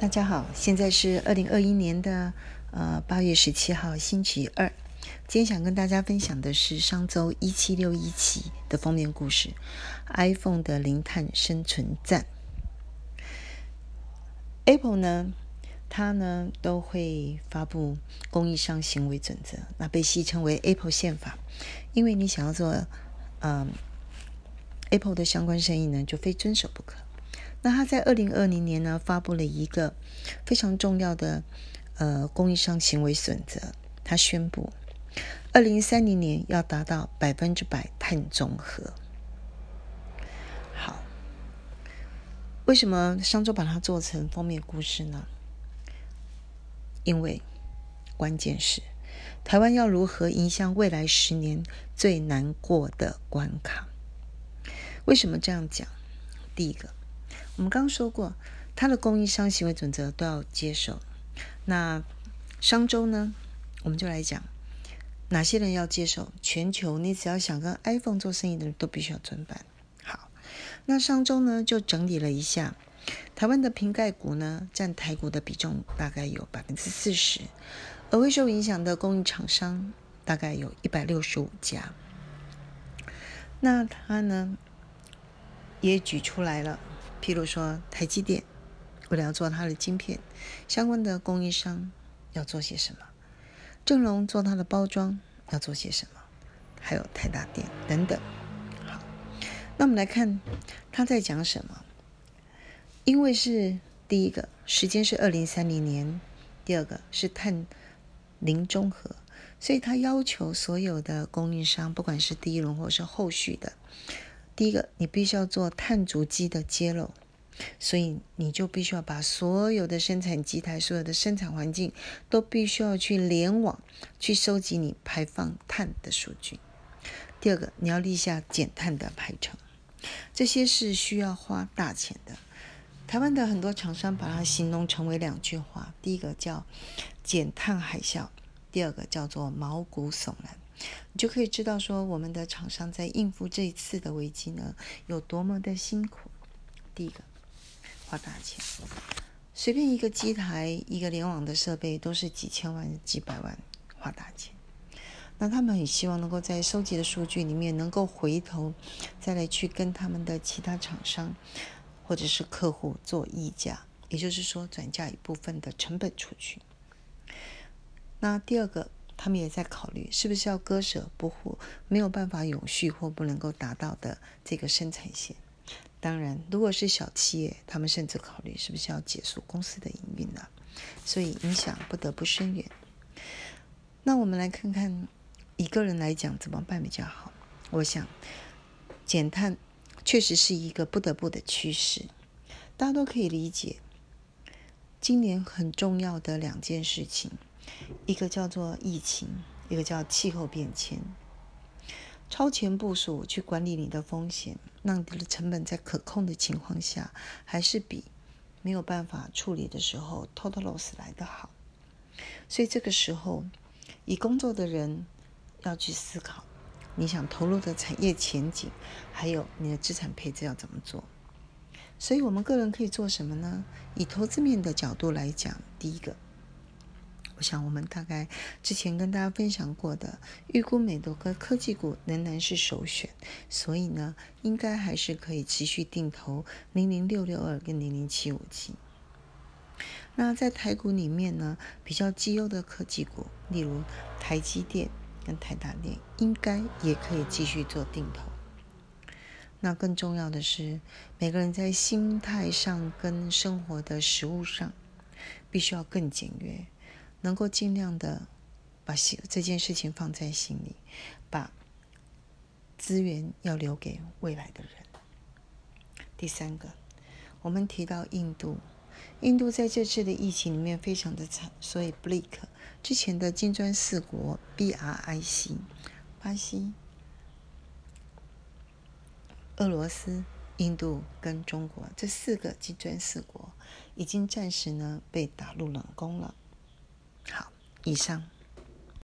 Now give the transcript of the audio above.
大家好，现在是二零二一年的呃八月十七号星期二。今天想跟大家分享的是上周一七六一期的封面故事：iPhone 的零碳生存战。Apple 呢，它呢都会发布供应商行为准则，那被戏称为 Apple 宪法。因为你想要做嗯 Apple 的相关生意呢，就非遵守不可。那他在二零二零年呢，发布了一个非常重要的呃供应商行为准则。他宣布，二零三零年要达到百分之百碳中和。好，为什么上周把它做成封面故事呢？因为关键是台湾要如何迎向未来十年最难过的关卡？为什么这样讲？第一个。我们刚说过，他的供应商行为准则都要接受。那商周呢？我们就来讲哪些人要接受。全球，你只要想跟 iPhone 做生意的人都必须要遵办。好，那商周呢就整理了一下，台湾的瓶盖股呢占台股的比重大概有百分之四十，而会受影响的供应厂商大概有一百六十五家。那他呢也举出来了。譬如说，台积电为了要做它的晶片，相关的供应商要做些什么？正荣做它的包装要做些什么？还有台大电等等。好，那我们来看他在讲什么。因为是第一个时间是二零三零年，第二个是碳零中和，所以他要求所有的供应商，不管是第一轮或是后续的。第一个，你必须要做碳足迹的揭露，所以你就必须要把所有的生产机台、所有的生产环境都必须要去联网，去收集你排放碳的数据。第二个，你要立下减碳的排程，这些是需要花大钱的。台湾的很多厂商把它形容成为两句话：第一个叫减碳海啸，第二个叫做毛骨悚然。你就可以知道说，我们的厂商在应付这一次的危机呢，有多么的辛苦。第一个，花大钱，随便一个机台、一个联网的设备都是几千万、几百万，花大钱。那他们很希望能够在收集的数据里面，能够回头再来去跟他们的其他厂商或者是客户做议价，也就是说转嫁一部分的成本出去。那第二个。他们也在考虑是不是要割舍不或没有办法永续或不能够达到的这个生产线。当然，如果是小企业，他们甚至考虑是不是要结束公司的营运了。所以影响不得不深远。那我们来看看一个人来讲怎么办比较好。我想减碳确实是一个不得不的趋势，大家都可以理解。今年很重要的两件事情。一个叫做疫情，一个叫气候变迁。超前部署去管理你的风险，让你的成本在可控的情况下，还是比没有办法处理的时候 total loss 来得好。所以这个时候，以工作的人要去思考，你想投入的产业前景，还有你的资产配置要怎么做。所以我们个人可以做什么呢？以投资面的角度来讲，第一个。我想，我们大概之前跟大家分享过的，预估美多科技股仍然是首选，所以呢，应该还是可以持续定投零零六六二跟零零七五七。那在台股里面呢，比较绩优的科技股，例如台积电跟台达电，应该也可以继续做定投。那更重要的是，每个人在心态上跟生活的食物上，必须要更简约。能够尽量的把心这件事情放在心里，把资源要留给未来的人。第三个，我们提到印度，印度在这次的疫情里面非常的惨，所以 BRIC 之前的金砖四国 BRIC，巴西、俄罗斯、印度跟中国这四个金砖四国，已经暂时呢被打入冷宫了。好，以上。